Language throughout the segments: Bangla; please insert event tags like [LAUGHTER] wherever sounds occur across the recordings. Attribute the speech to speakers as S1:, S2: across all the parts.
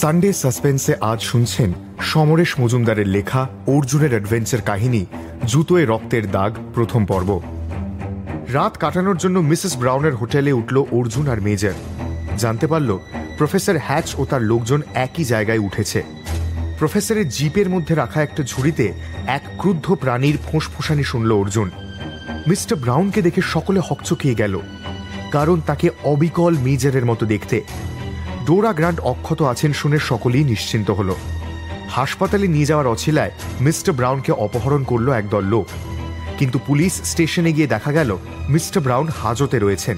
S1: সানডে সাসপেন্সে আজ শুনছেন সমরেশ মজুমদারের লেখা অর্জুনের অ্যাডভেঞ্চার কাহিনী, জুতোয় রক্তের দাগ, প্রথম পর্ব। রাত কাটানোর জন্য মিসেস ব্রাউনের হোটেলে উঠল অর্জুন আর মেজর। জানতে পারল, প্রফেসর হ্যাচ ও তার লোকজন একই জায়গায় উঠেছে। প্রফেসরের জিপের মধ্যে রাখা একটা ঝুড়িতে এক ক্রুদ্ধ প্রাণীর ফোঁসফোঁসানি শুনল অর্জুন। মিস্টার ব্রাউনকে দেখে সকলে হকচকিয়ে গেল, কারণ তাকে অবিকল মেজরের মতো দেখতে। ডোরা গ্রান্ট অক্ষত আছেন শুনে সকলেই নিশ্চিন্ত হল। হাসপাতালে নিয়ে যাওয়ার অছিলায় মিস্টার ব্রাউনকে অপহরণ করল একদল লোক। কিন্তু পুলিশ স্টেশনে গিয়ে দেখা গেল মিস্টার ব্রাউন হাজতে রয়েছেন।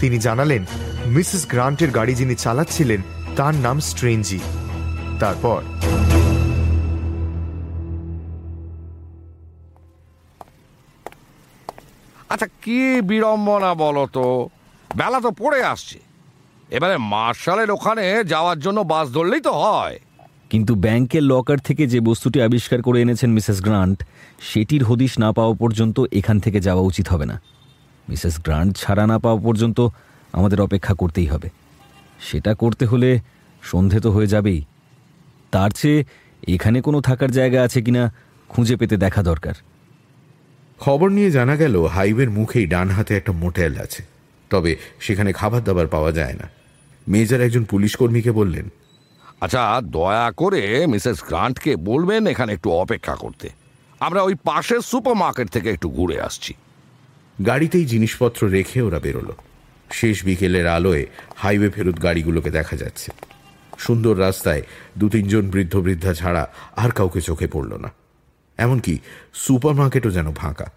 S1: তিনি জানালেন, মিসেস গ্রান্টের গাড়ি যিনি চালাচ্ছিলেন, তার নাম স্ট্রেঞ্জি। তারপর
S2: আচ্ছা কি বিড়ম্বনা বলো তো? বেলা তো পড়ে আসছে। এবারে মার্শালের ওখানে যাওয়ার জন্য বাস ধরলেই তো হয়।
S3: কিন্তু ব্যাংকের লকার থেকে যে বস্তুটি আবিষ্কার করে এনেছেন মিসেস গ্রান্ট সেটির হদিশ না পাওয়া পর্যন্ত এখান থেকে যাওয়া উচিত হবে না। মিসেস গ্রান্ট ছাড়া না পাওয়া পর্যন্ত আমাদের অপেক্ষা করতেই হবে। সেটা করতে হলে সন্ধে তো হয়ে যাবেই। তার চেয়ে এখানে কোনো থাকার জায়গা আছে কিনা খুঁজে পেতে দেখা দরকার।
S4: খবর নিয়ে জানা গেল হাইওয়ের মুখেই ডান হাতে একটা মোটেল আছে। তবে সেখানে খাবার দাবার পাওয়া যায় না। মেজর একজন পুলিশ কর্মীকে বললেন
S2: আচ্ছা দয়া করে মিসেস গ্রান্টকে বলবেন এখানে একটু অপেক্ষা করতে। আমরা ওই পাশের সুপার মার্কেট থেকে একটু ঘুরে আসছি।
S4: গাড়িতেই জিনিসপত্র রেখে ওরা বেরোলো। শেষ বিকেলের আলোয় হাইওয়ে ফেরত গাড়িগুলোকে দেখা যাচ্ছে। সুন্দর রাস্তায় দু তিনজন বৃদ্ধ বৃদ্ধা ছাড়া আর কাউকে চোখে পড়ল না। এমনকি সুপার মার্কেটও যেন ফাঁকা।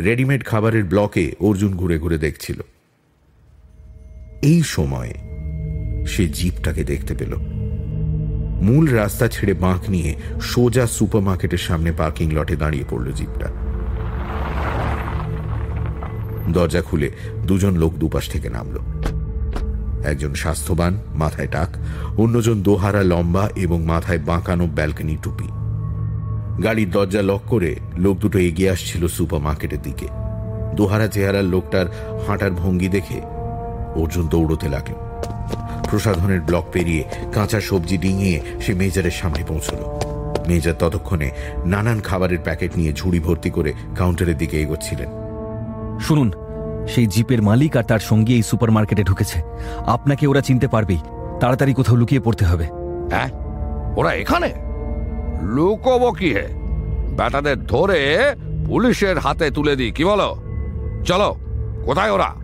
S4: রেডিমেড খাবারের ব্লকে অর্জুন ঘুরে ঘুরে দেখছিল। এই সময়ে সে জিপটাকে দেখতে পেল। মূল রাস্তা ছেড়ে বাঁক নিয়ে সোজা সুপার মার্কেটের সামনে পার্কিং লটে দাঁড়িয়ে পড়ল জিপটা। দরজা খুলে দুজন লোক দুপাশ থেকে নামল। একজন স্বাস্থ্যবান, মাথায় টাক, অন্যজন দোহারা লম্বা এবং মাথায় বাঁকানো ব্যালকনি টুপি। গাড়ির দরজা লক করে লোক দুটো এগিয়ে আসছিল সুপার মার্কেটের দিকে। দোহারা চেহারার লোকটার হাঁটার ভঙ্গি দেখে অর্জুন দৌড়তে লাগল। প্রসাধনের ব্লক পেরিয়ে কাঁচা সবজি ডিঙিয়ে সে মেজারের সামনে পৌঁছল। মেজার ততক্ষণে নানান খাবারের প্যাকেট নিয়ে ঝুড়ি ভর্তি করে কাউন্টারের দিকে এগোচ্ছিলেন।
S3: শুনুন সেই জিপের মালিক আর তার সঙ্গে এই সুপার মার্কেটে ঢুকেছে। আপনাকে ওরা চিনতে পারবেই। তাড়াতাড়ি কোথাও লুকিয়ে পড়তে হবে।
S2: হ্যাঁ? ওরা এখানে? লুকোবো কি হে ব্যাটাদের ধরে পুলিশের হাতে তুলে দিই কি বলো? চলো কোথায় ওরা?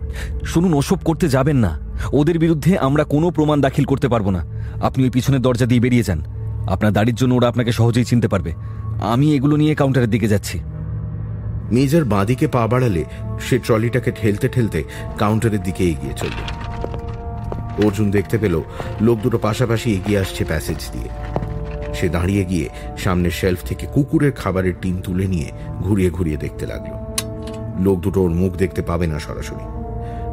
S3: শুনুন ওসব করতে যাবেন না। ওদের বিরুদ্ধে আমরা কোনো প্রমাণ দাখিল করতে পারব না। আপনি ওই পিছনের দরজা দিয়ে বেরিয়ে যান। আপনার দাড়ির জন্য ওরা আপনাকে সহজেই চিনতে পারবে। আমি এগুলো নিয়ে কাউন্টারের দিকে যাচ্ছি।
S4: মেজর বাঁদিকে পা বাড়ালে সে ট্রলিটাকে ঠেলতে ঠেলতে কাউন্টারের দিকে এগিয়ে চলল। অর্জুন দেখতে পেল, লোক দুটো পাশাপাশি এগিয়ে আসছে প্যাসেজ দিয়ে। সে দাঁড়িয়ে গিয়ে সামনের শেলফ থেকে কুকুরের খাবারের টিন তুলে নিয়ে ঘুরিয়ে ঘুরিয়ে দেখতে লাগল। লোক দুটো ওর মুখ দেখতে পাবে না সরাসরি।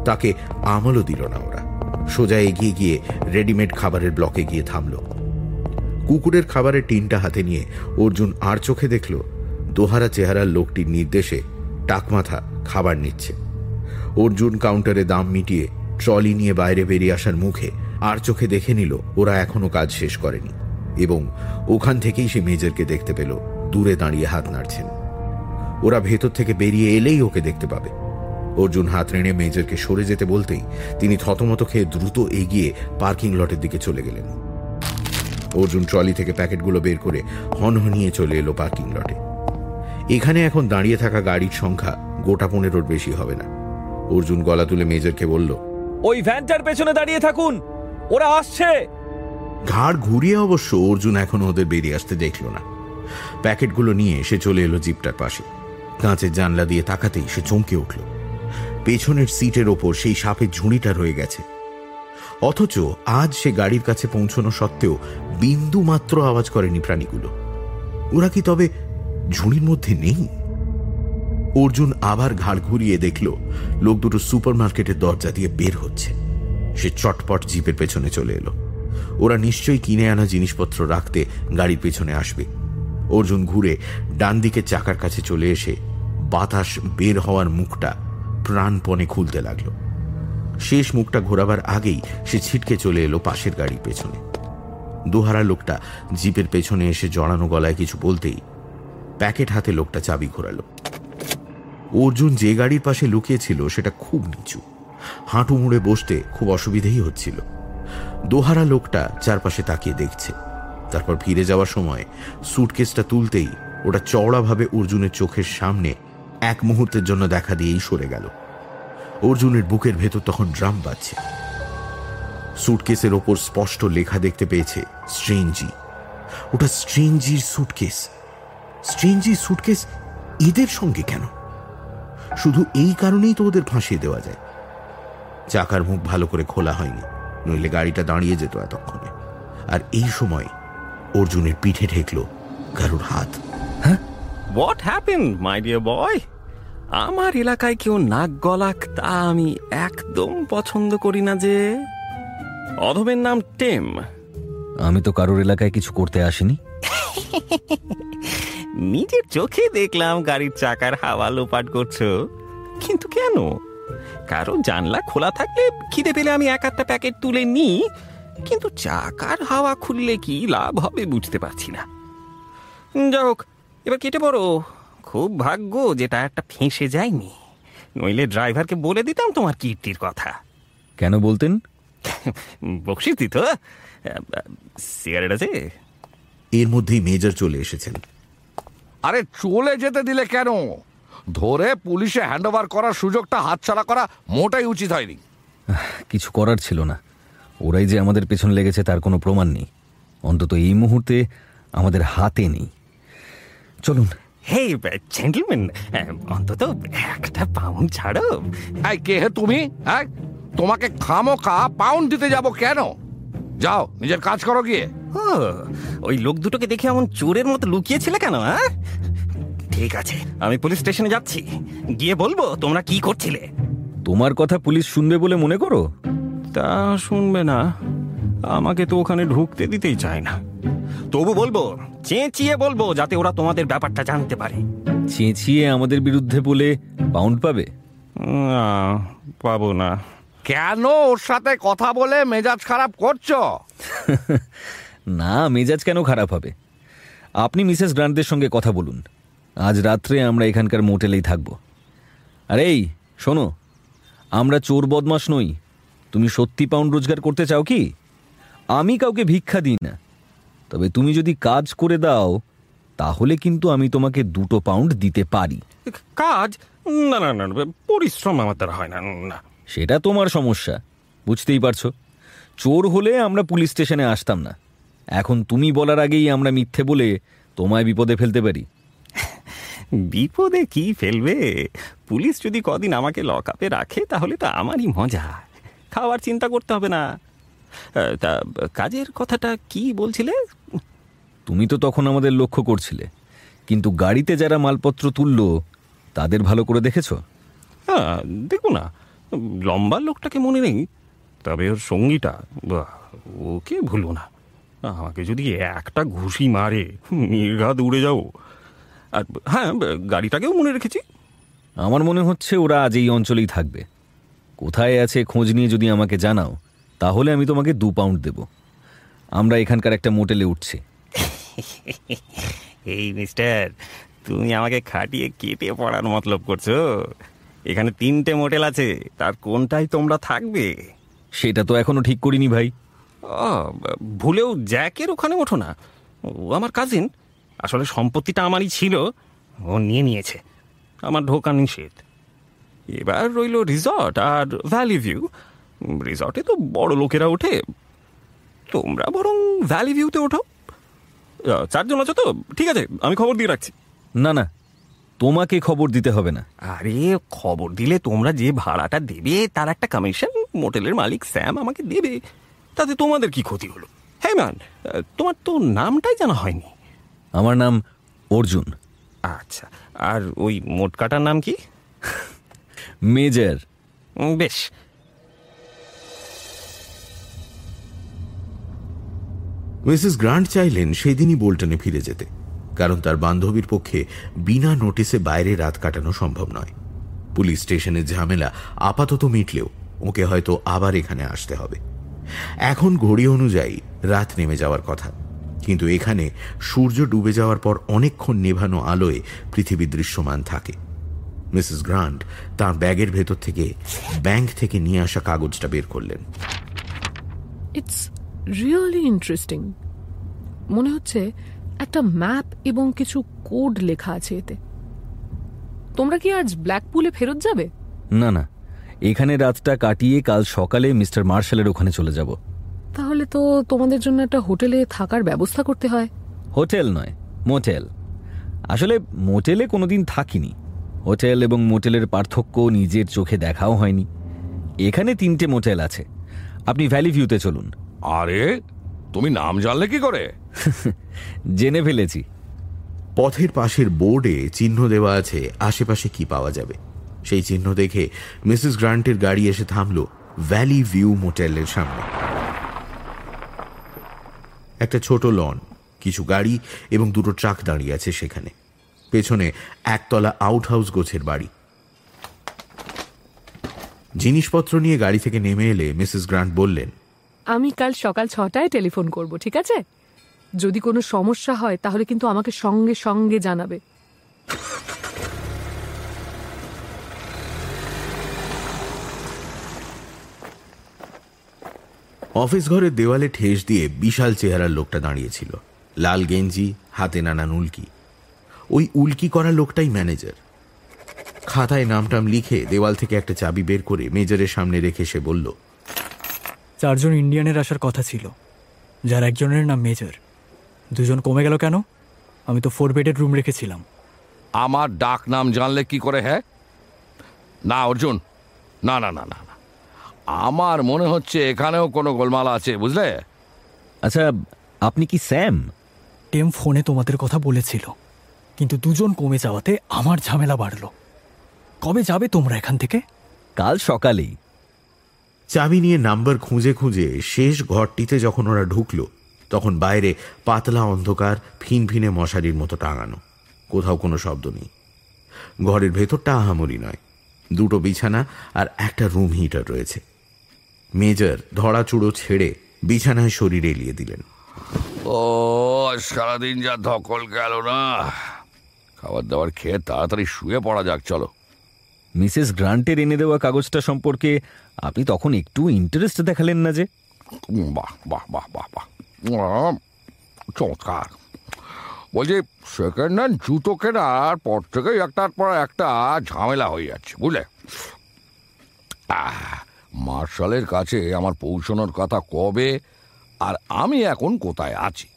S4: তাকে আমলও দিল না ওরা। সোজা এগিয়ে গিয়ে রেডিমেড খাবারের ব্লকে গিয়ে থামল। কুকুরের খাবারের টিনটা হাতে নিয়ে অর্জুন আর চোখে দেখল, দোহারা চেহারার লোকটির নির্দেশে টাকমাথা খাবার নিচ্ছে। অর্জুন কাউন্টারে দাম মিটিয়ে ট্রলি নিয়ে বাইরে বেরিয়ে আসার মুখে আর চোখে দেখে নিল, ওরা এখনও কাজ শেষ করেনি এবং ওখান থেকেই সে মেজরকে দেখতে পেল, দূরে দাঁড়িয়ে হাত নাড়ছেন। ওরা ভেতর থেকে বেরিয়ে এলেই ওকে দেখতে পাবে। অর্জুন হাত রেণে মেজরকে সরে যেতে বলতেই তিনি থতমত খেয়ে দ্রুত এগিয়ে পার্কিং লটের দিকে চলে গেলেন। অর্জুন ট্রলি থেকে প্যাকেটগুলো বের করে হনহনিয়ে চলে এলো পার্কিং লটে। এখানে এখন দাঁড়িয়ে থাকা গাড়ির সংখ্যা গোটা পনেরোর বেশি হবে না। অর্জুন গলা তুলে মেজরকে বলল
S3: ওই ভ্যানটার পেছনে দাঁড়িয়ে থাকুন ওরা আসছে।
S4: ঘাড় ঘুরিয়ে অবশ্য অর্জুন এখন ওদের বেরিয়ে আসতে দেখল না। প্যাকেটগুলো নিয়ে সে চলে এলো জিপটার পাশে। কাঁচের জানলা দিয়ে তাকাতেই সে চমকে উঠল। পেছনের সিটের ওপর সেই সাপের ঝুড়িটা রয়ে গেছে। অথচ আজ সে গাড়ির কাছে পৌঁছানো সত্ত্বেও বিন্দু মাত্র আওয়াজ করেনি প্রাণীগুলো। ওরা কি তবে ঝুড়ির মধ্যে নেই? অর্জুন আবার ঘাড় ঘুরিয়ে দেখল, লোক দুটো সুপার মার্কেটের দরজা দিয়ে বের হচ্ছে। সে চটপট জিপের পেছনে চলে এলো। ওরা নিশ্চয়ই কিনে আনা জিনিসপত্র রাখতে গাড়ির পেছনে আসবে। অর্জুন ঘুরে ডান দিকে চাকার কাছে চলে এসে বাতাস বের হওয়ার মুখটা প্রাণপণে খুলতে লাগল। শেষ মুখটা ঘোরাবার আগেই সে ছিটকে চলে এলো পাশের গাড়ির পেছনে। দোহারা লোকটা জিপের পেছনে এসে জড়ানো গলায় কিছু বলতেই প্যাকেট হাতে লোকটা চাবি ঘোরালো। অর্জুন যে গাড়ির পাশে লুকিয়েছিল সেটা খুব নিচু। হাঁটু মুড়ে বসতে খুব অসুবিধেই হচ্ছিল। দোহারা লোকটা চারপাশে তাকিয়ে দেখছে। তারপর ফিরে যাওয়ার সময় সুটকেসটা তুলতেই ওটা চওড়াভাবে অর্জুনের চোখের সামনে এক মুহূর্তের জন্য দেখা দিয়েই সরে গেল। অর্জুনের বুকের ভেতর তখন ড্রাম বাজছে। সুটকেসের ওপর স্পষ্ট লেখা দেখতে পেয়েছে, স্ট্রেঞ্জি। ওটা স্ট্রেঞ্জির সুটকেস। স্ট্রেঞ্জির সুটকেস এদের সঙ্গে কেন? শুধু এই কারণেই তো ওদের ফাঁসিয়ে দেওয়া যায়। চাকার মুখ ভালো করে খোলা হয়নি, নইলে গাড়িটা দাঁড়িয়ে যেত এতক্ষণে। আর এই সময় অর্জুনের পিঠে ঠেকল কারোর হাত।
S5: What happen my dear boy আমার এলাকায় কেউ নাক গলাক তা আমি একদম পছন্দ করি না যে। অধমের নাম টেম।
S3: আমি তো কারোর এলাকায় কিছু করতে আসিনি। [LAUGHS]
S5: নিজের চোখে দেখলাম গাড়ির চাকার হাওয়া লোপাট করছ। কিন্তু কেন? কারও জানলা খোলা থাকলে খিদে পেলে আমি এক একটা প্যাকেট তুলে নিই কিন্তু চাকার হাওয়া খুললে কি লাভ হবে বুঝতে পারছি না। যাই হোক এবার কেটে পড়ো। খুব ভাগ্য যে টায়ারটা ফেঁসে যায়নি। নইলে ড্রাইভারকে বলে দিতাম তোমার কীর্তির কথা।
S3: কেন বলতেন?
S5: বকশিস দিত। সিগারেট আছে?
S4: এর মধ্যেই মেজর চলে এসেছেন।
S2: আরে চলে যেতে দিলে কেন? ধরে পুলিশে হ্যান্ড ওভার করার সুযোগটা হাতছাড়া করা মোটাই উচিত হয়নি।
S3: কিছু করার ছিল না। ওরাই যে আমাদের পেছন লেগেছে তার কোনো প্রমাণ নেই। অন্তত এই মুহূর্তে আমাদের হাতে নেই। চলুন।
S5: হে জেন্টলম্যান অন্তত একটা পাউন্ড ছাড়ো।
S2: এই কে হে তুমি? হ্যাঁ তোমাকে খামোখা পাউন্ড দিতে যাব কেন? যাও নিজের কাজ করো গিয়ে।
S5: ও ওই লোক দুটোকে দেখে এমন চোরের মতো লুকিয়েছিলে কেন হ্যাঁ ঠিক আছে আমি পুলিশ স্টেশনে যাচ্ছি। গিয়ে বলব তোমরা কি করছিলে।
S3: তোমার কথা পুলিশ শুনবে বলে মনে করো?
S5: তা শুনবে না। আমাকে তো ওখানে ঢুকতে দিতেই চায় না। তবু বলব চেঁচিয়ে বলব যাতে ওরা তোমাদের ব্যাপারটা জানতে পারে।
S3: চেঁচিয়ে আমাদের বিরুদ্ধে বলে পাউন্ড পাবে?
S5: না পাবো না।
S2: কেন ওর সাথে কথা বলে মেজাজ খারাপ করছ? [LAUGHS]
S3: না মেজাজ কেন খারাপ হবে? আপনি মিসেস গ্রান্টদের সঙ্গে কথা বলুন। আজ রাত্রে আমরা এখানকার মোটেলেই থাকব। আর এই শোনো আমরা চোর বদমাস নই। তুমি সত্যি পাউন্ড রোজগার করতে চাও কি? আমি কাউকে ভিক্ষা দিই না। তবে তুমি যদি কাজ করে দাও তাহলে কিন্তু আমি তোমাকে দুটো পাউন্ড দিতে পারি।
S5: কাজ? না না না পরিশ্রম আমার দ্বারা হয় না না।
S3: সেটা তোমার সমস্যা বুঝতেই পারছ? চোর হলে আমরা পুলিশ স্টেশনে আসতাম না। এখন তুমি বলার আগেই আমরা মিথ্যে বলে তোমায় বিপদে ফেলতে পারি।
S5: বিপদে কি ফেলবে? পুলিশ যদি কদিন আমাকে লকআপে রাখে তাহলে তো আমারই মজা। খাওয়ার চিন্তা করতে হবে না। তা কাজের কথাটা কি বলছিলে?
S3: তুমি তো তখন আমাদের লক্ষ্য করছিলে। কিন্তু গাড়িতে যারা মালপত্র তুললো তাদের ভালো করে দেখেছ?
S5: হ্যাঁ দেখো না লম্বা লোকটাকে মনে নেই তবে ওর সঙ্গীটা ওকে ভুলবো না। আমাকে যদি একটা ঘুষি মারে নির্ঘাত উড়ে যাও আর হ্যাঁ গাড়িটাকেও মনে রেখেছি।
S3: আমার মনে হচ্ছে ওরা আজ এই অঞ্চলেই থাকবে। কোথায় আছে খোঁজ নিয়ে যদি আমাকে জানাও তাহলে আমি তোমাকে দু পাউন্ড দেব। আমরা এখানকার একটা মোটেলে উঠছি। [LAUGHS]
S5: এই মিস্টার তুমি আমাকে খাটিয়ে কেটে পড়ার মতলব করছ। এখানে তিনটে মোটেল আছে তার কোনটাই তোমরা থাকবে?
S3: সেটা তো এখনও ঠিক করিনি ভাই।
S5: ও, ভুলেও জ্যাকের ওখানে ওঠো না। ও আমার কাজিন আসলে সম্পত্তিটা আমারই ছিল ও নিয়ে নিয়েছে। আমার ঢোকা নিষেধ। এবার রইল রিসর্ট আর ভ্যালি ভিউ রিসর্টে তো বড় লোকেরা ওঠে। তোমরা বরং ভ্যালি ভিউতে ওঠো। চারজন আছো তো? ঠিক আছে আমি খবর দিয়ে রাখছি।
S3: না না তোমাকে খবর দিতে হবে না।
S5: আরে খবর দিলে তোমরা যে ভাড়াটা দেবে তার একটা কমিশন মোটেলের মালিক স্যাম আমাকে দেবে। তাতে তোমাদের কি ক্ষতি হলো? হ্যাঁ ম্যান তোমার তো নামটাই জানা হয়নি।
S3: আমার নাম অর্জুন।
S5: আচ্ছা আর ওই মোটকাটার নাম কি?
S3: মেজর।
S5: বেশ
S4: মিসেস গ্রান্ট চাইলেন সেদিনই বোল্টনে ফিরে যেতে, কারণ তার বান্ধবীর পক্ষে বিনা নোটিসে বাইরে রাত কাটানো সম্ভব নয়। পুলিশ স্টেশনের ঝামেলা আপাতত মিটলেও ওকে হয়তো আবার এখানে আসতে হবে। এখন ঘড়ি অনুযায়ী রাত নেমে যাওয়ার কথা, কিন্তু এখানে সূর্য ডুবে যাওয়ার পর অনেকক্ষণ নেভানো আলোয় পৃথিবী দৃশ্যমান থাকে। মিসেস গ্রান্ট তার ব্যাগের ভেতর থেকে ব্যাংক থেকে নিয়ে আসা কাগজটা বের করলেন।
S6: ইটস রিয়েলি ইন্টারেস্টিং মনে হচ্ছে একটা ম্যাপ এবং কিছু কোড লেখা আছে এতে। তোমরা কি আজ ব্ল্যাকপুলে ফেরত যাবে?
S3: না না। এখানে রাতটা কাটিয়ে কাল সকালে মিস্টার মার্শালের ওখানে চলে যাব।
S6: তাহলে তো তোমাদের জন্য একটা হোটেলে থাকার ব্যবস্থা করতে হয়।
S3: হোটেল নয় মোটেল। আসলে মোটেলে কোনোদিন থাকিনি। হোটেল এবং মোটেলের পার্থক্য নিজের চোখে দেখাও হয়নি। এখানে তিনটে মোটেল আছে। আপনি ভ্যালি ভিউতে চলুন।
S2: আরে তুমি নাম জানলে কি করে? [LAUGHS]
S3: জেনে ফেলেছি।
S4: পথের পাশের বোর্ডে চিহ্ন দেওয়া আছে আশেপাশে কি পাওয়া যাবে। সেই চিহ্ন দেখে মিসেস গ্রান্টের গাড়ি এসে থামল ভ্যালি ভিউ মোটেলের সামনে। একটা ছোট লন কিছু গাড়ি এবং দুটো ট্রাক দাঁড়িয়ে আছে সেখানে। পেছনে একতলা আউট হাউস গোছের বাড়ি। জিনিসপত্র নিয়ে গাড়ি থেকে নেমে এলে মিসেস গ্রান্ট বললেন
S6: আমি কাল সকাল ছটায় টেলিফোন করব, ঠিক আছে? যদি কোনো সমস্যা হয়, তাহলে কিন্তু আমাকে সঙ্গে সঙ্গে জানাবে।
S4: অফিস ঘরের দেওয়ালে ঠেস দিয়ে বিশাল চেহারার লোকটা দাঁড়িয়েছিল। লাল গেঞ্জি, হাতে নানান উল্কি। ওই উল্কি করা লোকটাই ম্যানেজার। খাতায় নামটাম লিখে দেওয়াল থেকে একটা চাবি বের করে মেজরের সামনে রেখে সে বলল
S7: চারজন ইন্ডিয়ানের আসার কথা ছিল যার একজনের নাম মেজর। দুজন কমে গেল কেন? আমি তো ফোর বেডের রুম রেখেছিলাম।
S2: আমার ডাক নাম জানলে কি করে হ্যাঁ? না অর্জুন। না না না না না। আমার মনে হচ্ছে এখানেও কোনো গোলমাল আছে বুঝলে?
S3: আচ্ছা আপনি কি স্যাম?
S7: টেম ফোনে তোমাদের কথা বলেছিল কিন্তু দুজন কমে যাওয়াতে আমার ঝামেলা বাড়লো। কবে যাবে তোমরা এখান থেকে?
S3: কাল সকালেই।
S4: চাবি নিয়ে নাম্বার খুঁজে খুঁজে শেষ ঘরটিতে যখন ওরা ঢুকলো তখন বাইরে পাতলা অন্ধকার ফিনফিনে মশারির মতো টাঙানো। কোথাও কোনো শব্দ নেই। ঘরের ভেতরটা আহামরি নয়। দুটো বিছানা আর একটা রুম হিটার রয়েছে। মেজর ধরা চুড়ো ছেড়ে বিছানায় শরীর এলিয়ে দিলেন।
S2: ও সারাদিন যা ধকল গেল না। খাবার দাবার খেয়ে তাড়াতাড়ি শুয়ে পড়া যাক চলো।
S3: মিসেস গ্রান্টের এনে দেওয়া কাগজটা সম্পর্কে আপনি তখন একটু ইন্টারেস্ট দেখালেন না যে।
S2: বাহ বাহ বাহ বাহ বাহ। চমৎকার। বলছি সেকেন্ড হ্যান্ড জুতো কেনার পর থেকেই একটার পর একটা ঝামেলা হয়ে যাচ্ছে, বুঝলে? মার্শালের কাছে আমার পৌঁছানোর কথা কবে আর আমি এখন কোথায় আছি?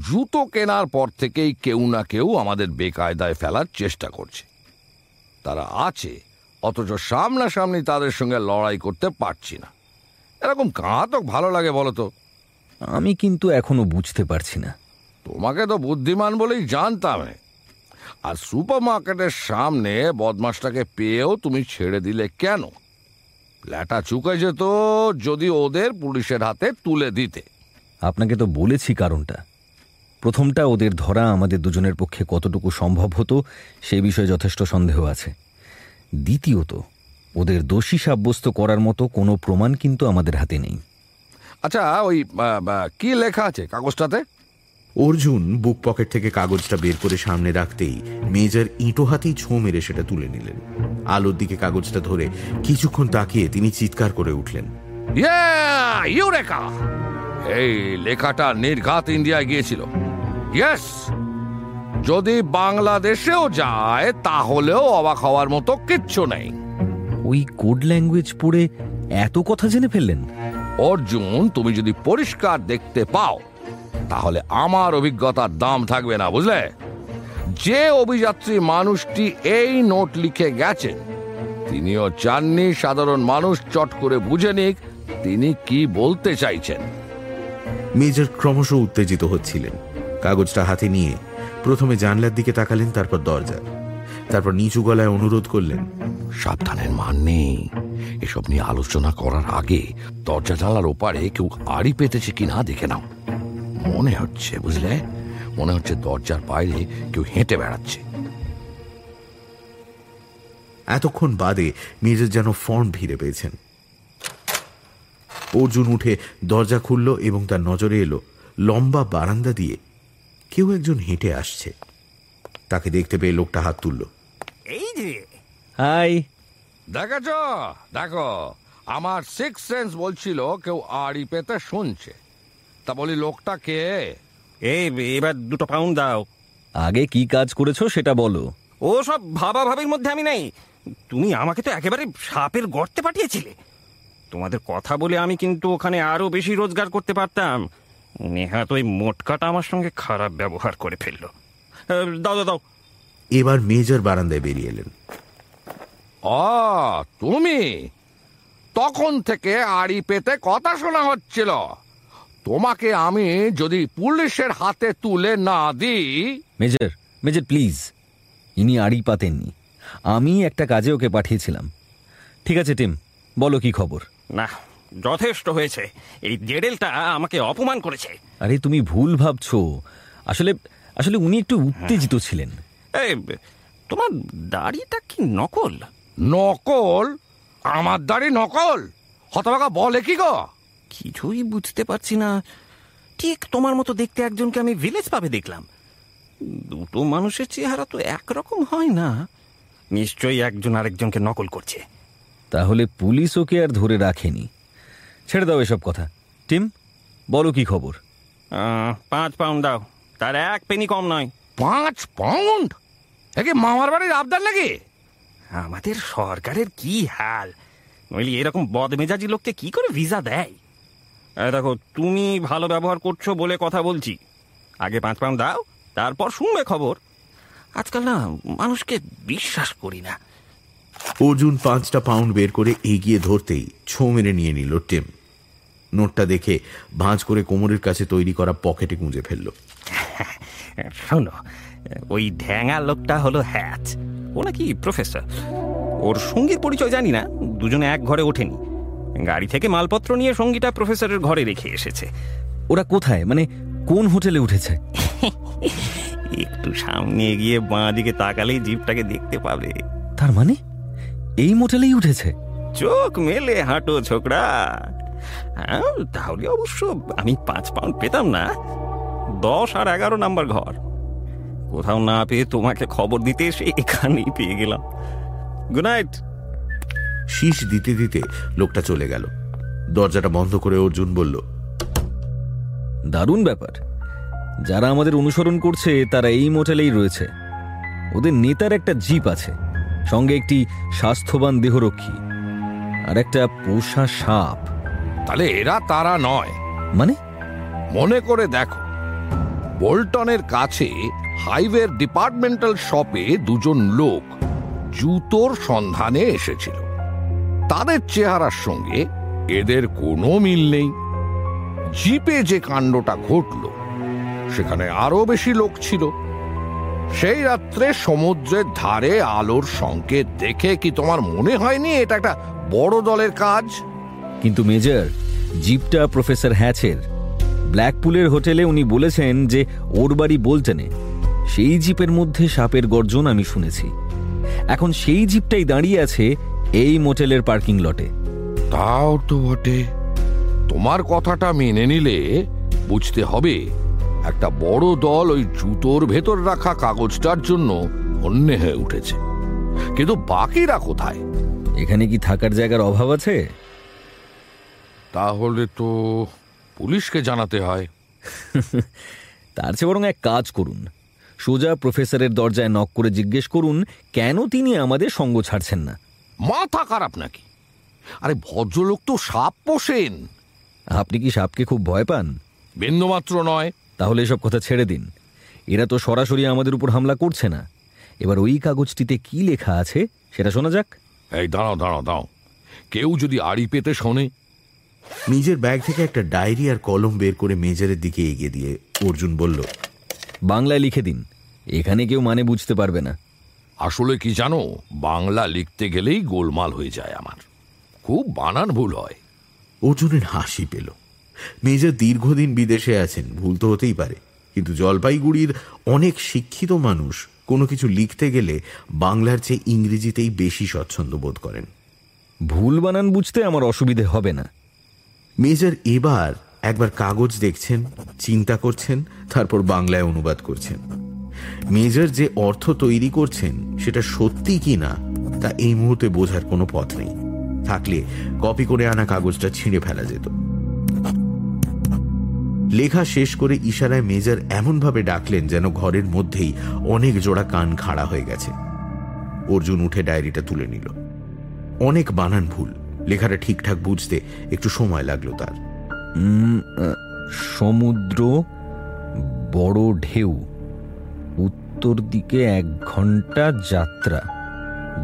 S2: জুতো কেনার পর থেকেই কেউ না কেউ আমাদের বেকায়দায় ফেলার চেষ্টা করছে। তারা আছে অথচ সামনাসামনি তাদের সঙ্গে লড়াই করতে পারছি না। এরকম ঘাতক ভালো লাগে বলো তো।
S3: আমি কিন্তু এখনও বুঝতে পারছি না।
S2: তোমাকে তো বুদ্ধিমান বলেই জানতাম। আর সুপার মার্কেটের সামনে বদমাসটাকে পেয়েও তুমি ছেড়ে দিলে কেন? ল্যাটা চুকে যেত যদি ওদের পুলিশের হাতে তুলে দিতে।
S3: আপনাকে তো বলেছি কারণটা। প্রথমটা ওদের ধরা আমাদের দুজনের পক্ষে কতটুকু সম্ভব হতো সে বিষয়ে যথেষ্ট সন্দেহ আছে। দ্বিতীয়ত ওদের দোষী সাব্যস্ত করার মতো কোনো প্রমাণ কিন্তু আমাদের হাতে নেই।
S2: আচ্ছা ওই কি লেখা আছে কাগজটাতে?
S4: অর্জুন বুক পকেট থেকে কাগজটা বের করে সামনে রাখতেই মেজর ইঁটো হাতেই ছোঁ মেরে সেটা তুলে নিলেন। আলোর দিকে কাগজটা ধরে কিছুক্ষণ তাকিয়ে তিনি চিৎকার করে উঠলেন।
S2: ইউরেকা! এই লেখাটা নির্ঘাত ইন্ডিয়ায় গিয়েছিল। ইয়েস! যদি বাংলাদেশেও যায় তাহলেও অবাক হওয়ার মতো কিচ্ছু নেই।
S3: ওই কোড ল্যাঙ্গুয়েজ পড়ে এত কথা জেনে ফেললেন?
S2: অর্জুন তুমি যদি পরিষ্কার দেখতে পাও তাহলে আমার অভিজ্ঞতার দাম থাকবে না বুঝলে? যে অভিযাত্রী মানুষটি এই নোট লিখে গেছেন তিনিও চাননি সাধারণ মানুষ চট করে বুঝে নিক তিনি কি বলতে চাইছেন।
S4: মেজর ক্রমশ উত্তেজিত হচ্ছিলেন কাগজটা হাতে নিয়ে প্রথমে জানলার দিকে তাকালেন তারপর দরজা। তারপর নিচু গলায় অনুরোধ করলেন
S2: সাবধানের মান নেই। এসব নিয়ে আলোচনা করার আগে দরজা জানলার ওপারে কেউ আড়ি পেতেছে কিনা দেখে নাও। মনে হচ্ছে বুঝলে? মনে হচ্ছে দরজার বাইরে কেউ হেঁটে বেড়াচ্ছে।
S4: এতক্ষণ বাদে মেজর যেন ফর্ম ভিড়ে পেয়েছেন। অর্জুন উঠে দরজা খুলল এবং তার নজরে এলো লম্বা বারান্দা দিয়ে কেউ একজন হেঁটে আসছে। তাকে দেখতে পেয়ে লোকটা হাত তুলল।
S5: এই যে।
S3: হাই।
S2: দেখেছ দেখো আমার সিক্স সেন্স বলছিল কেউ আড়ি পেতে শুনছে। তা বলি লোকটা কে?
S5: এই এবার দুটো পাউন্ড দাও।
S3: আগে কি কাজ করেছ সেটা বলো।
S5: ও সব ভাবা ভাবির মধ্যে আমি নেই। তুমি আমাকে তো একেবারে সাপের গর্তে পাঠিয়েছিলে। তোমাদের কথা বলে আমি কিন্তু ওখানে আরও বেশি রোজগার করতে পারতাম। নেহাত ওই মোটকাটা আমার সঙ্গে খারাপ ব্যবহার করে ফেলল। দাও দাও দাও।
S4: এবার মেজর বারান্দায় বেরিয়ে এলেন।
S2: ও তুমি? তখন থেকে আড়ি পেতে কথা শোনা হচ্ছিল। তোমাকে আমি যদি পুলিশের হাতে তুলে না দিই।
S3: Major major please. ইনি আড়ি পাতেননি। আমি একটা কাজে ওকে পাঠিয়েছিলাম। ঠিক আছে টিম বলো কি খবর?
S5: না যথেষ্ট হয়েছে। এই জেডেলটা আমাকে অপমান করেছে।
S3: আরে তুমি ভুল ভাবছ। আসলে আসলে উনি একটু উত্তেজিত ছিলেন।
S5: এই তোমার দাড়িটা কি নকল?
S2: নকল? আমার দাড়ি নকল? হতবাকা বলে কি গো?
S5: কিছুই বুঝতে পারছি না। ঠিক তোমার মতো দেখতে একজনকে আমি ভিলেজ পাবে দেখলাম। দুটো মানুষের চেহারা তো একরকম হয় না। নিশ্চয়ই একজন আরেকজনকে নকল করছে।
S3: তাহলে পুলিশ ওকে আর ধরে রাখেনি। ছেড়ে দাও এসব কথা। টিম বলো কি খবর?
S5: পাঁচ পাউন্ড দাও। তার এক পেনি কম নয়।
S2: পাঁচ পাউন্ড? একে মামার বাড়ির আবদার লাগে
S5: আমাদের সরকারের কি হাল? নইলে এরকম বদমেজাজি লোককে কি করে ভিসা দেয়? দেখো তুমি ভালো ব্যবহার করছ বলে কথা বলছি। আগে পাঁচ পাউন্ড দাও তারপর শুনবে খবর। আজকাল না মানুষকে বিশ্বাস করি না।
S4: অর্জুন পাঁচটা পাউন্ড বের করে এগিয়ে ধরতেই ছো মেরে নিয়ে নিল টিম। নোটটা দেখে ভাঁজ করে কোমরের কাছে তৈরি করা পকেটে গুঁজে ফেলল। [LAUGHS]
S5: শোনো ওই ঢ্যাঙা লোকটা হলো হ্যাচ ও নাকি প্রফেসর। ওর সঙ্গীর পরিচয় জানি না দুজনে এক ঘরে ওঠেনি। গাড়ি থেকে মালপত্র নিয়ে সঙ্গীটা প্রফেসরের ঘরে রেখে এসেছে।
S3: ওরা কোথায়? মানে কোন হোটেলে উঠেছে? [LAUGHS]
S5: একটু সামনে এগিয়ে বাঁ দিকে তাকালেই জিপটাকে দেখতে পাবে।
S3: তার মানে? এই মোটেলেই উঠেছে?
S5: চোখ মেলে হাঁটো ছোকরা। হ্যাঁ তাহলে অবশ্য আমি পাঁচ পাউন্ড পেতাম না। দশ আর এগারো নাম্বার ঘর। কোথাও না পেয়ে তোমাকে খবর দিতে এসে এখানেই পেয়ে গেলাম। গুড নাইট
S4: শীষ দিতে দিতে লোকটা চলে গেল। দরজাটা বন্ধ করে অর্জুন বলল
S3: দারুণ ব্যাপার। যারা আমাদের অনুসরণ করছে তারা এই মোটেলেই রয়েছে। ওদের নেতার একটা জিপ আছে সঙ্গে একটি স্বাস্থ্যবান দেহরক্ষী আর একটা পোষা সাপ।
S2: তাহলে এরা তারা নয়।
S3: মানে?
S2: মনে করে দেখো বোল্টনের কাছে হাইওয়ের ডিপার্টমেন্টাল শপে দুজন লোক জুতোর সন্ধানে এসেছিল। তাদের চেহারার সঙ্গে এদের কোনো মিল নেই। জিপে যে কাণ্ডটা ঘটল সেখানে আরও বেশি লোক ছিল। সেই রাত্রে সমুদ্রের ধারে আলোর সংকেত দেখে কি তোমার মনে হয়নি এটা একটা বড় দলের কাজ?
S3: কিন্তু মেজর জিপটা প্রফেসর হ্যাচের। ব্ল্যাকপুলের হোটেলে উনি বলেছেন যে ওর বাড়ি বলতেনে সেই জিপের মধ্যে সাপের গর্জন আমি শুনেছি। এখন সেই জিপটাই দাঁড়িয়ে আছে এই মোটেলের পার্কিং লটে।
S2: তাও তো বটে। তোমার কথাটা মেনে নিলে বুঝতে হবে একটা বড় দল ওই জুতোর ভেতর রাখা কাগজটার জন্য অন্যে হয়ে উঠেছে। কিন্তু বাকিরা কোথায়?
S3: এখানে কি থাকার জায়গার অভাব আছে?
S2: তাহলে তো পুলিশকে জানাতে হয়। [LAUGHS]
S3: তার চেয়ে বরং এক কাজ করুন। সোজা প্রফেসরের দরজায় নক করে জিজ্ঞেস করুন কেন তিনি আমাদের সঙ্গ ছাড়ছেন না?
S2: মাথা খারাপ নাকি? আরে ভদ্রলোক তো সাপ পোষেন।
S3: আপনি কি সাপকে খুব ভয় পান?
S2: বিন্দুমাত্র নয়।
S3: তাহলে এসব কথা ছেড়ে দিন। এরা তো সরাসরি আমাদের উপর হামলা করছে না। এবার ওই কাগজটিতে কি লেখা আছে সেটা শোনা যাক।
S2: এই দাঁড়াও দাঁড়াও দাঁড়াও। কেউ যদি আড়ি পেতে শোনে
S4: নিজের ব্যাগ থেকে একটা ডায়েরি আর কলম বের করে মেজরের দিকে এগিয়ে দিয়ে অর্জুন বলল
S3: বাংলায় লিখে দিন। এখানে কেউ মানে বুঝতে পারবে না।
S2: আসলে কি জানো বাংলা লিখতে গেলেই গোলমাল হয়ে যায় আমার। খুব বানান ভুল হয়।
S4: অর্জুনের হাসি পেল। মেজর দীর্ঘদিন বিদেশে আছেন ভুল তো হতেই পারে। কিন্তু জলপাইগুড়ির অনেক শিক্ষিত মানুষ কোনো কিছু লিখতে গেলে বাংলার চেয়ে ইংরেজিতেই বেশি স্বচ্ছন্দ বোধ করেন।
S3: ভুল বানান বুঝতে আমার অসুবিধে হবে না।
S4: মেজর এবার একবার কাগজ দেখছেন, চিন্তা করছেন, তারপর বাংলায় অনুবাদ করছেন। মেজর যে অর্থ তৈরি করছেন, সেটা সত্যি কি না, তা এই মুহূর্তে বোঝার কোনো পথ নেই। থাকলে কপি করে আনা কাগজটা ছিঁড়ে ফেলা যেত। লেখা শেষ করে ইশারায় মেজর এমনভাবে ডাকলেন যেন ঘরের মধ্যেই অনেক জোড়া কান খাড়া হয়ে গেছে। অর্জুন উঠে ডায়েরিটা তুলে নিল। অনেক বানান ভুল। লেখাটা ঠিকঠাক বুঝতে একটু সময় লাগল তার।
S3: সমুদ্র, বড় ঢেউ, উত্তর দিকে এক ঘণ্টা যাত্রা,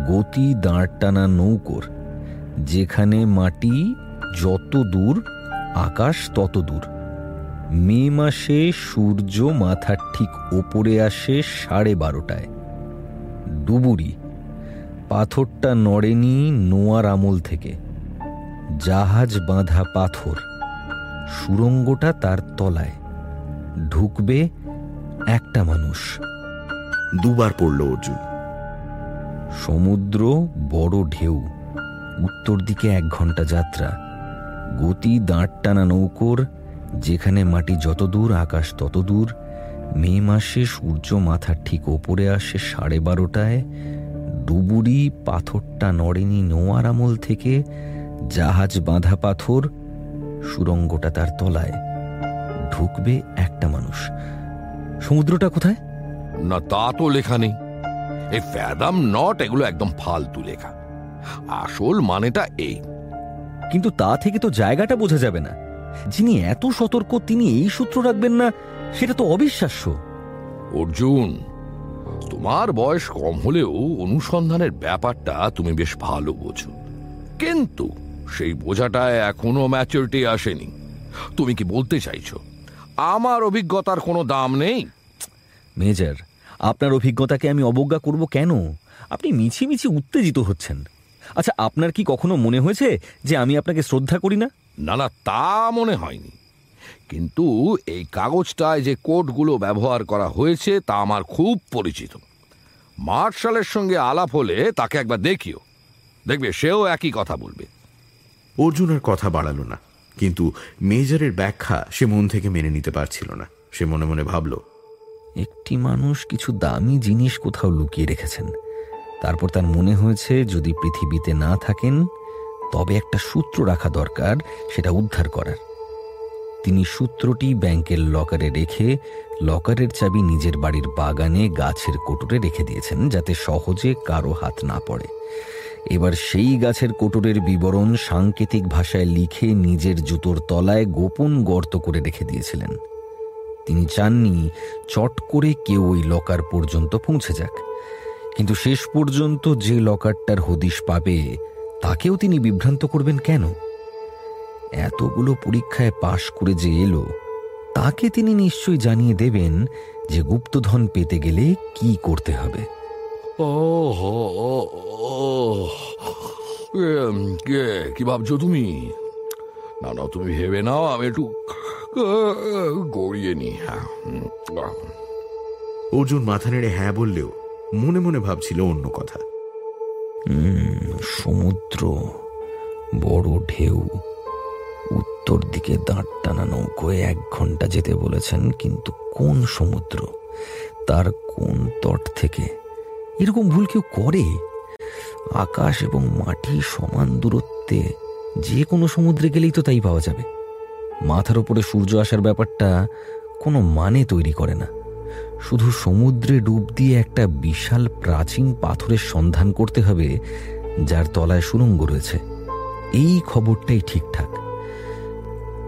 S3: গতি দাঁড় টানা নৌকোর, যেখানে মাটি যত দূর, আকাশ তত দূর। মে মাসে সূর্য মাথার ঠিক ওপরে আসে সাড়ে বারোটায়। ডুবুরি, পাথরটা নড়েনি নোয়ার আমল থেকে। জাহাজ বাঁধা পাথর সুরঙ্গটা তার তলায়। ঢুকবে একটা মানুষ।
S4: দুবার পড়ল অর্জুন।
S3: সমুদ্র বড় ঢেউ উত্তর দিকে এক ঘণ্টা যাত্রা। গতি দাঁড় টানা নৌকোর যেখানে মাটি যত দূর আকাশ তত দূর মে মাসে সূর্য মাথার ঠিক ওপরে আসে সাড়ে বারোটায়। ডুবুরি পাথরটা নড়েনি নোয়ার আমল থেকে। জাহাজ বাঁধা পাথর সুরঙ্গটা তার তলায়। ঢুকবে একটা মানুষ। সমুদ্রটা কোথায়?
S2: না তা তো লেখা নেই। এই ফ্যাদাম নট এগুলো একদম ফালতু লেখা। আসল মানেটা এই।
S3: কিন্তু তা থেকে তো জায়গাটা বোঝা যাবে না। যিনি এত সতর্ক তিনি এই সূত্র রাখবেন না সেটা তো অবিশ্বাস্য।
S2: অর্জুন তোমার বয়স কম হলেও অনুসন্ধানের ব্যাপারটা তুমি বেশ ভালো বোঝো। কিন্তু সেই বোঝাটায় এখনও ম্যাচুরিটি আসেনি। তুমি কি বলতে চাইছো? আমার অভিজ্ঞতার কোনো দাম নেই?
S3: মেজর আপনার অভিজ্ঞতাকে আমি অবজ্ঞা করব কেন? আপনি মিছি মিছি উত্তেজিত হচ্ছেন। আচ্ছা আপনার কি কখনো মনে হয়েছে যে আমি আপনাকে শ্রদ্ধা করি না?
S2: না না তা মনে হয়নি। কিন্তু এই কাগজটায় যে কোডগুলো ব্যবহার করা হয়েছে তা আমার খুব পরিচিত। মার্শালের সঙ্গে আলাপ হলে তাকে একবার দেখিও। দেখবে সেও একই কথা বলবে।
S4: অর্জুন আর কথা বাড়ালো না, কিন্তু মেজরের ব্যাখ্যা সে মন থেকে মেনে নিতে পারছিল না। সে মনে মনে ভাবল,
S3: একটি মানুষ কিছু দামি জিনিস কোথাও লুকিয়ে রেখেছেন। তারপর তার মনে হয়েছে, যদি পৃথিবীতে না থাকেন, তবে একটা সূত্র রাখা দরকার, সেটা উদ্ধার করার। তিনি সূত্রটি ব্যাংকের লকারে রেখে লকারের চাবি নিজের বাড়ির বাগানে গাছের কোটরে রেখে দিয়েছেন, যাতে সহজে কারও হাত না পড়ে। এবার সেই গাছের কোটরের বিবরণ সাংকেতিক ভাষায় লিখে নিজের জুতোর তলায় গোপন গর্ত করে রেখে দিয়েছিলেন। তিনি চাননি চট করে কেউ ওই লকার পর্যন্ত পৌঁছে যাক। কিন্তু শেষ পর্যন্ত যে লকারটার হদিশ পাবে, তাকেও তিনি বিভ্রান্ত করবেন কেন? এতগুলো পরীক্ষায় পাশ করে যে এলো, তাকে তিনি নিশ্চয়ই জানিয়ে দেবেন যে গুপ্তধন পেতে গেলে কি করতে হবে।
S2: ও হো ও, ও, কে কি ভাবছ তুমি? না না তুমি ভেবে নাও আমি একটু গড়িয়ে নি হ্যাঁ।
S4: অর্জুন মাথা নেড়ে হ্যাঁ বললেও মনে মনে ভাবছিল অন্য কথা।
S3: সমুদ্র বড় ঢেউ উত্তর দিকে দাঁড় টানা নৌকোয় এক ঘণ্টা যেতে বলেছেন কিন্তু কোন সমুদ্র? তার কোন তট থেকে? এরকম ভুল কেউ করে? আকাশ এবং মাটি সমান দূরত্বে যে কোনো সমুদ্রে গেলেই তো তাই পাওয়া যাবে। মাথার উপরে সূর্য আসার ব্যাপারটা কোনো মানে তৈরি করে না। শুধু সমুদ্রে ডুব দিয়ে একটা বিশাল প্রাচীন পাথরের সন্ধান করতে হবে, যার তলায় সুরঙ্গ রয়েছে। এই খবরটাই ঠিকঠাক।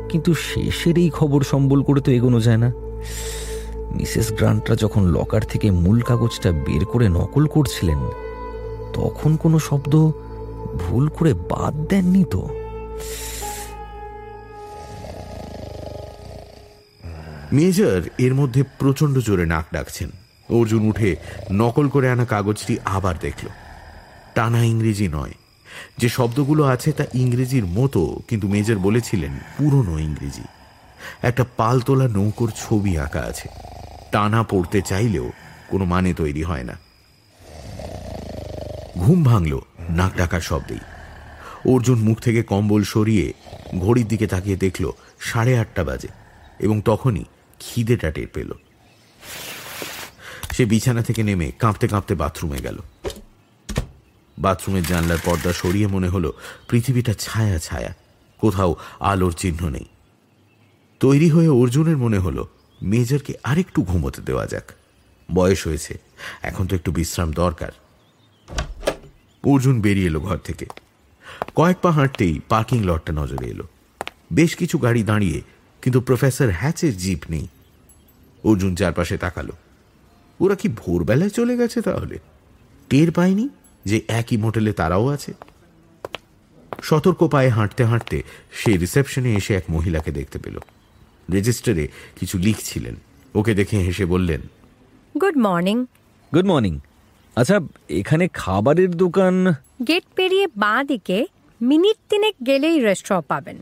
S3: কিন্তু শেষের এই খবর সম্বল করে তো এগোনো যায় না। মিসেস গ্রান্টরা যখন লকার থেকে মূল কাগজটা বের করে নকল করছিলেন, তখন কোনো শব্দ ভুল করে বাদ দেননি তো?
S4: মেজর এর মধ্যে প্রচণ্ড জোরে নাক ডাকছেন। অর্জুন উঠে নকল করে আনা কাগজটি আবার দেখল। টানা ইংরেজি নয়। যে শব্দগুলো আছে তা ইংরেজির মতো, কিন্তু মেজর বলেছিলেন পুরনো ইংরেজি। একটা পালতোলা নৌকোর ছবি আঁকা আছে। টানা পড়তে চাইলেও কোনো মানে তৈরি হয় না। ঘুম ভাঙল, নাক ডাকার শব্দেই। অর্জুন মুখ থেকে কম্বল সরিয়ে ঘড়ির দিকে তাকিয়ে দেখল, সাড়ে আটটা বাজে এবং তখনই খিদেটা টের পেল। সে বিছানা থেকে নেমে কাঁপতে কাঁপতে বাথরুমে গেল। বাথরুমের জানলার পর্দা সরিয়ে মনে হলো, পৃথিবীটা ছায়া ছায়া, কোথাও আলোর চিহ্ন নেই। তৈরি হয়ে অর্জুনের মনে হলো মেজরকে আরেকটু ঘুমোতে দেওয়া যাক। বয়স হয়েছে, এখন তো একটু বিশ্রাম দরকার। অর্জুন বেরিয়ে এলো ঘর থেকে। কয়েক পা হাঁটতেই পার্কিং লটটা নজরে এলো। বেশ কিছু গাড়ি দাঁড়িয়ে, কিন্তু প্রফেসর হ্যাচের জিপ নেই। অর্জুন চারপাশে তাকালো। ওরা কি ভোরবেলায় চলে গেছে তাহলে? টের পায়নি যে একই মোটেলে তারাও আছে? সতর্ক পায়ে হাঁটতে হাঁটতে সে রিসেপশনে এসে এক মহিলাকে দেখতে পেল। রেজিস্টারে কিছু লিখছিলেন। ওকে দেখে হেসে বললেন
S8: গুড মর্নিং।
S3: Good morning. আচ্ছা এখানে খাবারের দোকান?
S8: গেট পেরিয়ে বাঁ দিকে মিনিট তিনেক গেলেই রেস্টুরেন্ট পাবেন।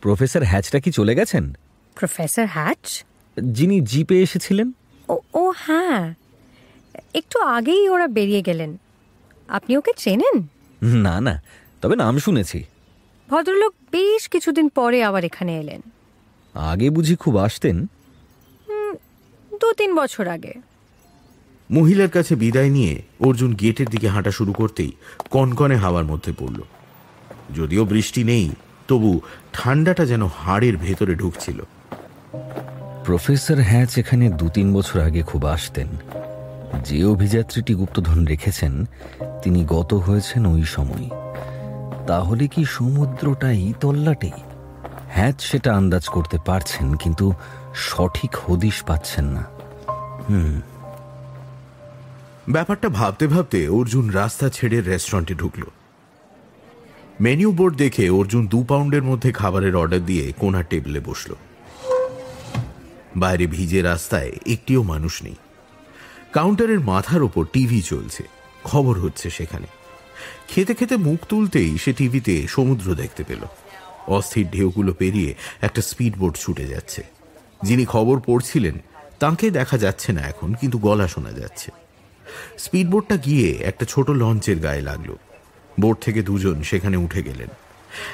S3: প্রফেসর হ্যাচটা কি চলে গেছেন?
S8: Professor Hatch?
S3: যিনি জিপে এসেছিলেন?
S8: ও ও হ্যাঁ। একটু আগেই ওরা বেরিয়ে গেলেন। আপনি ওকে চেনেন?
S3: না না তবে নাম শুনেছি।
S8: ভদ্রলোক বেশ কিছুদিন পরে আবার এখানে এলেন।
S3: আগে বুঝি খুব আসতেন?
S8: দু তিন বছর আগে।
S4: মহিলার কাছে বিদায় নিয়ে অর্জুন গেটের দিকে হাঁটা শুরু করতেই কনকনে হাওয়ার মধ্যে পড়ল। যদিও বৃষ্টি নেই তবু ঠান্ডাটা যেন হাড়ের ভেতরে ঢুকছিল।
S3: প্রফেসর হ্যাচ এখানে দু তিন বছর আগে খুব আসতেন। যে অভিযাত্রীটি গুপ্তধন রেখেছেন তিনি গত হয়েছেন ওই সময়। তাহলে কি সমুদ্রটাই তল্লাটে? হ্যাচ সেটা আন্দাজ করতে পারছেন, কিন্তু সঠিক হদিশ পাচ্ছেন না। হুম।
S4: ব্যাপারটা ভাবতে ভাবতে অর্জুন রাস্তা ছেড়ে রেস্টুরেন্টে ঢুকল। মেনু বোর্ড দেখে অর্জুন দু পাউন্ডের মধ্যে খাবারের অর্ডার দিয়ে কোনার টেবিলে বসল। বাইরে ভিজে রাস্তায় একটিও মানুষ নেই। কাউন্টারের মাথার ওপর টিভি চলছে, খবর হচ্ছে সেখানে। খেতে খেতে মুখ তুলতেই সে টিভিতে সমুদ্র দেখতে পেল। অস্থির ঢেউগুলো পেরিয়ে একটা স্পিডবোট ছুটে যাচ্ছে। যিনি খবর পড়ছিলেন তাঁকে দেখা যাচ্ছে না এখন কিন্তু গলা শোনা যাচ্ছে। স্পিডবোটটা গিয়ে একটা ছোট লঞ্চের গায়ে লাগল। বোট থেকে দুজন সেখানে উঠে গেলেন।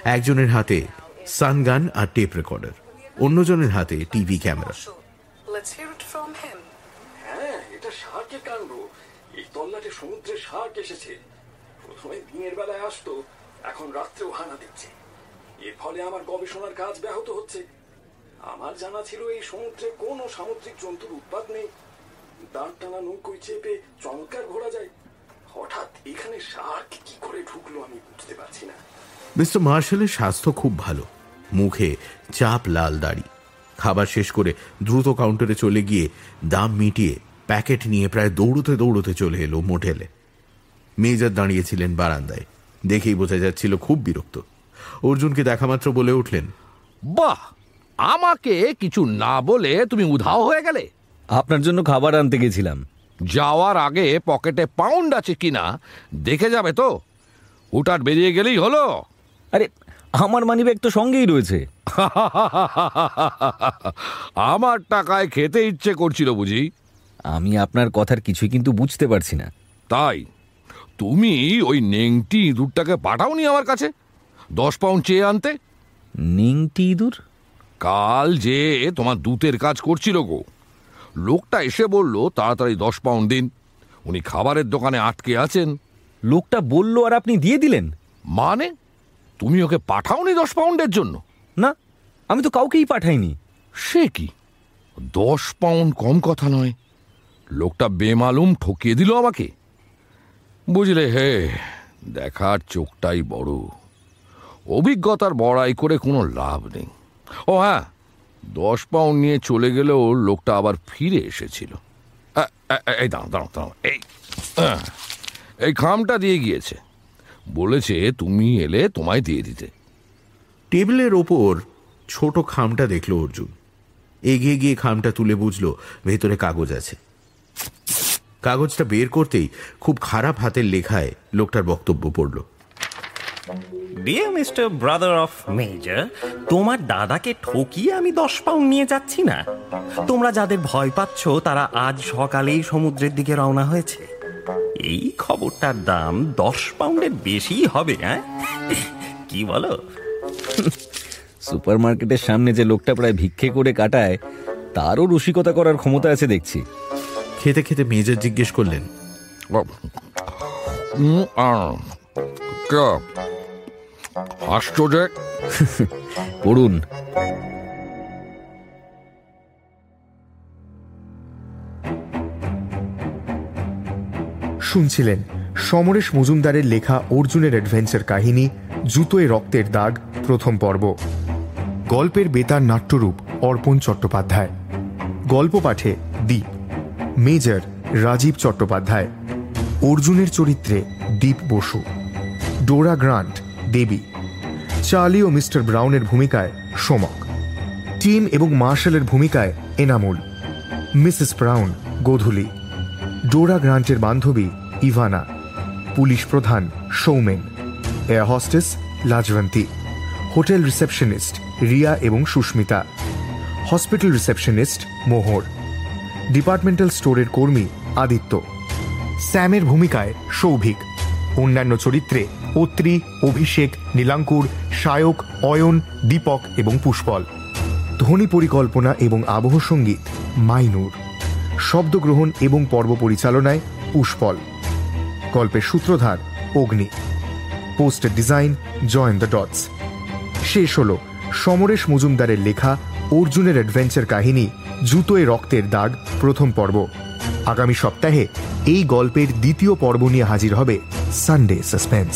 S4: একজনের হাতে সানগান আর টেপ রেকর্ডার অন্যজনের হাতে টিভি ক্যামেরা.
S9: হ্যাঁ এটা শার্কের কাণ্ড। এই তল্লাটে সমুদ্রে শার্ক এসেছে। প্রথমে দিনের বেলায় আসতো এখন রাত্রেও হানা দিচ্ছে। এর ফলে আমার গবেষণার কাজ ব্যাহত হচ্ছে। আমার জানা ছিল এই সমুদ্রে কোনো সামুদ্রিক জন্তুর উৎপাদ নেই। দাঁড় টানা নৌকোয় চেপে চমৎকার ঘোরা যায়। হঠাৎ এখানে শার্ক কি করে ঢুকলো আমি বুঝতে পারছি না।
S4: মিস্টার মার্শালের স্বাস্থ্য খুব ভালো। মুখে চাপ লাল দাড়ি। খাবার শেষ করে দ্রুত কাউন্টারে চলে গিয়ে দাম মিটিয়ে প্যাকেট নিয়ে প্রায় দৌড়তে দৌড়তে চলে এলো মোটেলে। মেজর দাঁড়িয়েছিলেন বারান্দায়। দেখেই বোঝা যাচ্ছিল খুব বিরক্ত। অর্জুনকে দেখা মাত্র বলে উঠলেন।
S2: বাহ আমাকে কিছু না বলে তুমি উধাও হয়ে গেলে?
S3: আপনার জন্য খাবার আনতে গেছিলাম।
S2: যাওয়ার আগে পকেটে পাউন্ড আছে কিনা দেখে যাবে তো। হুটার বেরিয়ে গেলেই হলো।
S3: আরে আমার মানিব্যাগ তো সঙ্গেই রয়েছে। [LAUGHS]
S2: আমার টাকায় খেতে ইচ্ছে করছিল বুঝি।
S3: আমি আপনার কথার কিছুই কিন্তু বুঝতে পারছি না।
S2: তাই তুমি ওই নেংটি ইঁদুরটাকে পাঠাওনি আমার কাছে? দশ পাউন্ড চেয়ে আনতে?
S3: নিংটি ইঁদুর?
S2: কাল যে তোমার দূতের কাজ করছিল গো। লোকটা এসে বলল তাড়াতাড়ি দশ পাউন্ড দিন। উনি খাবারের দোকানে আটকে আছেন।
S3: লোকটা বলল আর আপনি দিয়ে দিলেন।
S2: মানে? তুমি ওকে পাঠাওনি দশ পাউন্ডের জন্য?
S3: না আমি তো কাউকেই পাঠাইনি।
S2: সে কি? দশ পাউন্ড কম কথা নয়। লোকটা বেমালুম ঠকিয়ে দিল আমাকে। বুঝলে হে দেখার চোখটাই বড়। অভিজ্ঞতার বড়াই করে কোনো লাভ নেই। ও হ্যাঁ দশ পাউন্ড নিয়ে চলে গেলেও লোকটা আবার ফিরে এসেছিল। এই দাঁড়াও দাঁড়াও দাঁড়াও, এই এই খামটা দিয়ে গিয়েছে। বলেছে তুমি এলে তোমায় দিয়ে দিতে।
S4: টেবিলের ওপর ছোট খামটা দেখল অর্জুন। এগিয়ে গিয়ে খামটা তুলে বুঝলো, ভেতরে কাগজ আছে। কাগজটা বের করতেই খুব খারাপ হাতের লেখায় লোকটার বক্তব্য পড়ল।
S5: Dear mister brother of major তোমার দাদাকে ঠকিয়ে আমি দশ পাউন্ড নিয়ে যাচ্ছি না। তোমরা যাদের ভয় পাচ্ছ তারা আজ সকালেই সমুদ্রের দিকে রওনা হয়েছে। এই খবরটার দাম দশ পাউন্ডের বেশি হবে হ্যাঁ? কি বলো?
S3: সুপার মার্কেটের সামনে যে লোকটা প্রায় ভিক্ষে করে কাটায় তারও রসিকতা করার ক্ষমতা আছে দেখছি।
S4: খেতে খেতে মেজর জিজ্ঞেস করলেন
S2: উম, আহ, কে? হাসছো যে?
S3: পড়ুন।
S1: শুনছিলেন সমরেশ মজুমদারের লেখা অর্জুনের অ্যাডভেঞ্চার কাহিনী জুতোয় রক্তের দাগ প্রথম পর্ব। গল্পের বেতার নাট্যরূপ অর্পণ চট্টোপাধ্যায়। গল্প পাঠে দীপ। মেজর রাজীব চট্টোপাধ্যায়। অর্জুনের চরিত্রে Deep Basu. Dora Grant Debi. Charlie ও মিস্টার ব্রাউনের ভূমিকায় সোমক। টিম এবং মার্শালের ভূমিকায় এনামুল, মিসেস ব্রাউন, গোধূলি, ডোরা গ্রান্টের বান্ধবী ইভানা, পুলিশ প্রধান Soumen, air hostess Lajwanti hotel receptionist Riya এবং Susmita, hospital receptionist Mohor, departmental স্টোরের কর্মী আদিত্য। স্যামের ভূমিকায় সৌভিক। অন্যান্য চরিত্রে অত্রি, অভিষেক, নীলাঙ্কুর, শায়ক, অয়ন, দীপক এবং পুষ্পল। ধ্বনি পরিকল্পনা এবং আবহ সংগীত, মাইনুর। শব্দগ্রহণ এবং পর্ব পরিচালনায় পুষ্পল। গল্পের সূত্রধার, Agni. Poster design join the dots. শেষ হল সমরেশ মজুমদারের লেখা অর্জুনের অ্যাডভেঞ্চার কাহিনী, জুতোয় রক্তের দাগ, প্রথম পর্ব। আগামী সপ্তাহে এই গল্পের দ্বিতীয় পর্ব নিয়ে হাজির হবে সানডে সাসপেন্স